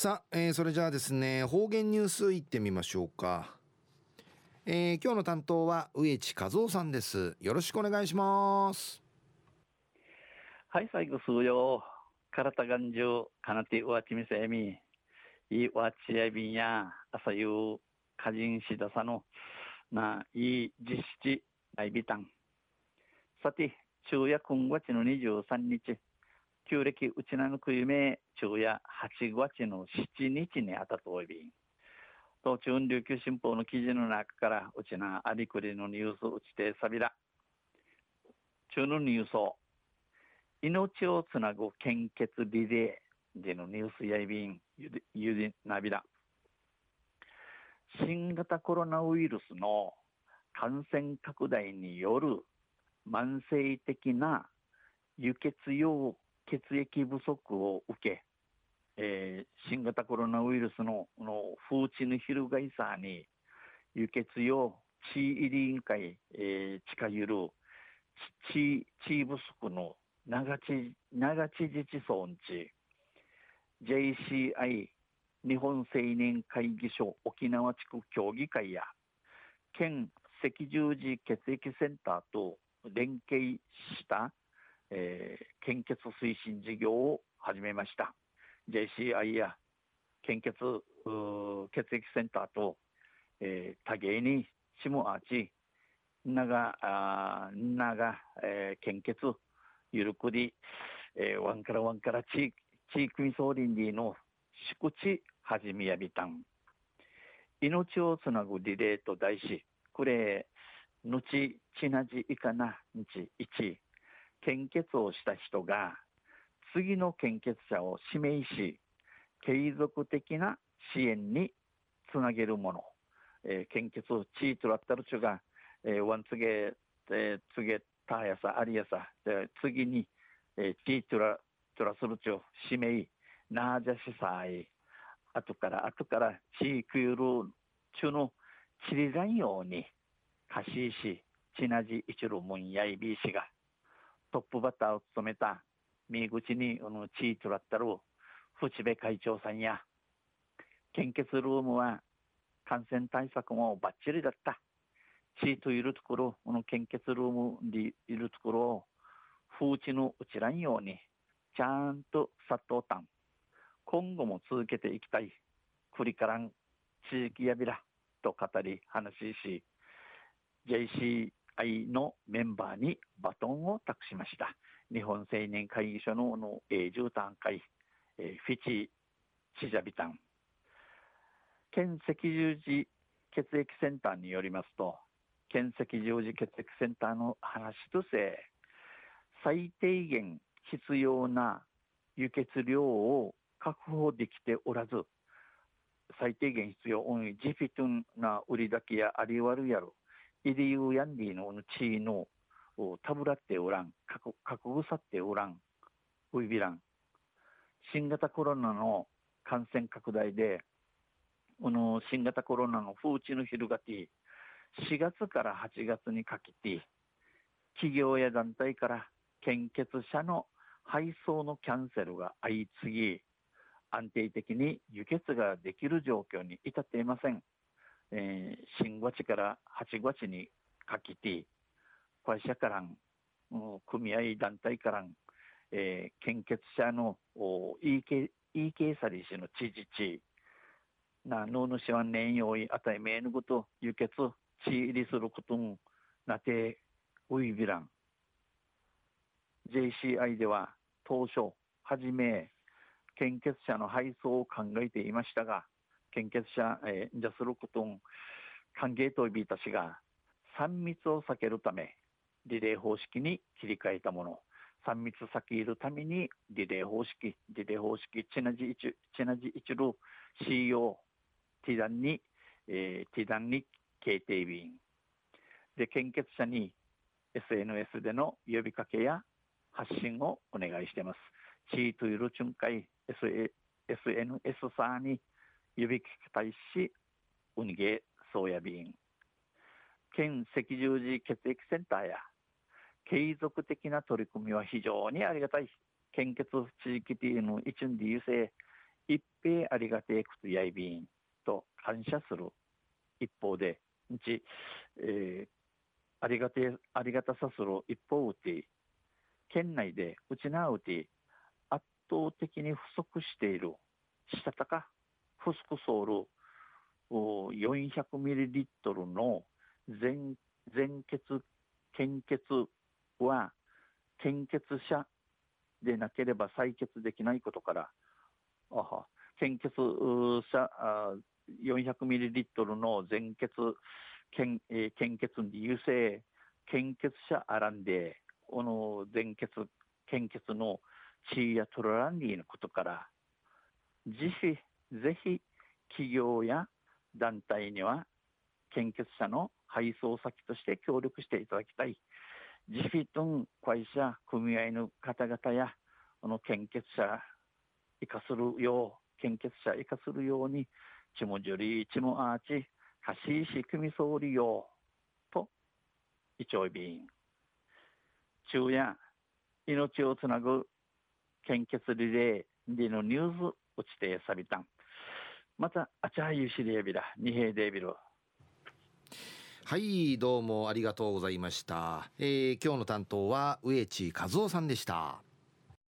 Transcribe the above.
さあ、えー、それじゃあですね方言ニュースいってみましょうか、えー、今日の担当は植地和夫さんです。よろしくお願いします。はい最後数よ体がんじゅうかなてうわちみせみいわちやびんや朝夕かじんしださのないい実施あいびたん。さて昼夜今月の23日。旧暦うちなのくゆめ昼夜8月の7日にあたとおびん。東中琉球新報の記事の中からうちなありくりのニュースうちてさびら。中のニュースを命をつなぐ献血リレーでのニュースやいびんゆでなびら。新型コロナウイルスの感染拡大による慢性的な輸血用血液不足を受け、えー、新型コロナウイルスのの風知の翻さに輸血用地位入り委員会、えー、近ゆる地地不足の長地長地自治村地 JCI 日本青年会議所沖縄地区協議会や県赤十字血液センターと連携したえー、献血推進事業を始めました。JCI や献血血液センターと、えー、多芸にしもあちながあなが、えー、献血ゆるくり、えー、ワンからワンから地地域みそうりんりの宿地はじみやびたん。命をつなぐリレーと題しこれのちちなじいかなにち1献血をした人が次の献血者を指名し継続的な支援につなげるもの、えー、献血をチートラッタルチュが、えー、ワンツゲ、えー、ツゲタヤサアリヤサで次に、えー、チートラトラスルチュ指名ナージャシサイ後から後からチークユルチュのチリザンようにカシーシチナジイチルムンヤイビーシがトップバッターを務めた右口にあの地位とらったる淵部会長さんや献血ルームは感染対策もバッチリだった。地位といるところこの献血ルームにいるところを風知のうちらんようにちゃんと殺到たん今後も続けていきたい。クリカラン地域やびらと語り話し JC 会のメンバーにバトンを託しました。日本青年会議所のの、えー、絨毯会、えー、フィチチジャビタン。県赤十字血液センターによりますと県赤十字血液センターの話として最低限必要な輸血量を確保できておらず最低限必要ジフィトンな売りだけやありわるやろ。イリユヤンディの地のタブラっておらん、覚悟さっておらん、ウイビラン。新型コロナの感染拡大で、この新型コロナの風知の広がって4月から8月にかけて、企業や団体から献血者の配送のキャンセルが相次ぎ、安定的に輸血ができる状況に至っていません。えー、新月から8月にかけて、会社からん、組合団体からん、えー、献血者のいいけ、いいけさりしの知事地、な、のぬしは年用意あたいめぬこと輸血、ち入りすることもなて、ういびらん。JCI では当初、はじめ、献血者の配送を考えていましたが、献血者、えー、じゃすることん歓迎といびいたしが3密を避けるためリレー方式に切り替えたもの3密避けるためにリレー方式リレー方式チナジイチチナジイチル CO ティダンに、えー、ティダンに形定便で献血者に SNS での呼びかけや発信をお願いしています。チートイルチュンカイ SNS さに指きたいし、ウニゲーヤビン、県赤十字血液センターや、継続的な取り組みは非常にありがたい。献血地域ティーの一んで優勢、一平ありがてえくつやいびんと感謝する一方で、うち、えー、ありがてありがたさする一方うて、県内でうちなうて、圧倒的に不足している、したたか、フスクソール400ミリリットルの全全血献血は献血者でなければ採血できないことから、献血者400ミリリットルの全血献,、献血に優勢献血者あらんで、この全血献血の地位やトロランディのことから、自費、ぜひ企業や団体には献血者の配送先として協力していただきたい。自費と会社、組合の方々や、この献血者生かするよう、献血者生かするように、ちもじゅり、ちもアーチ、かしいし組総理よ、と、いちょいび。昼夜、命をつなぐ献血リレーでのニュース落ちてさびたん。また、あちゃゆしでビラ、二平デビル。はいどうもありがとうございました、えー、今日の担当は植地和夫さんでした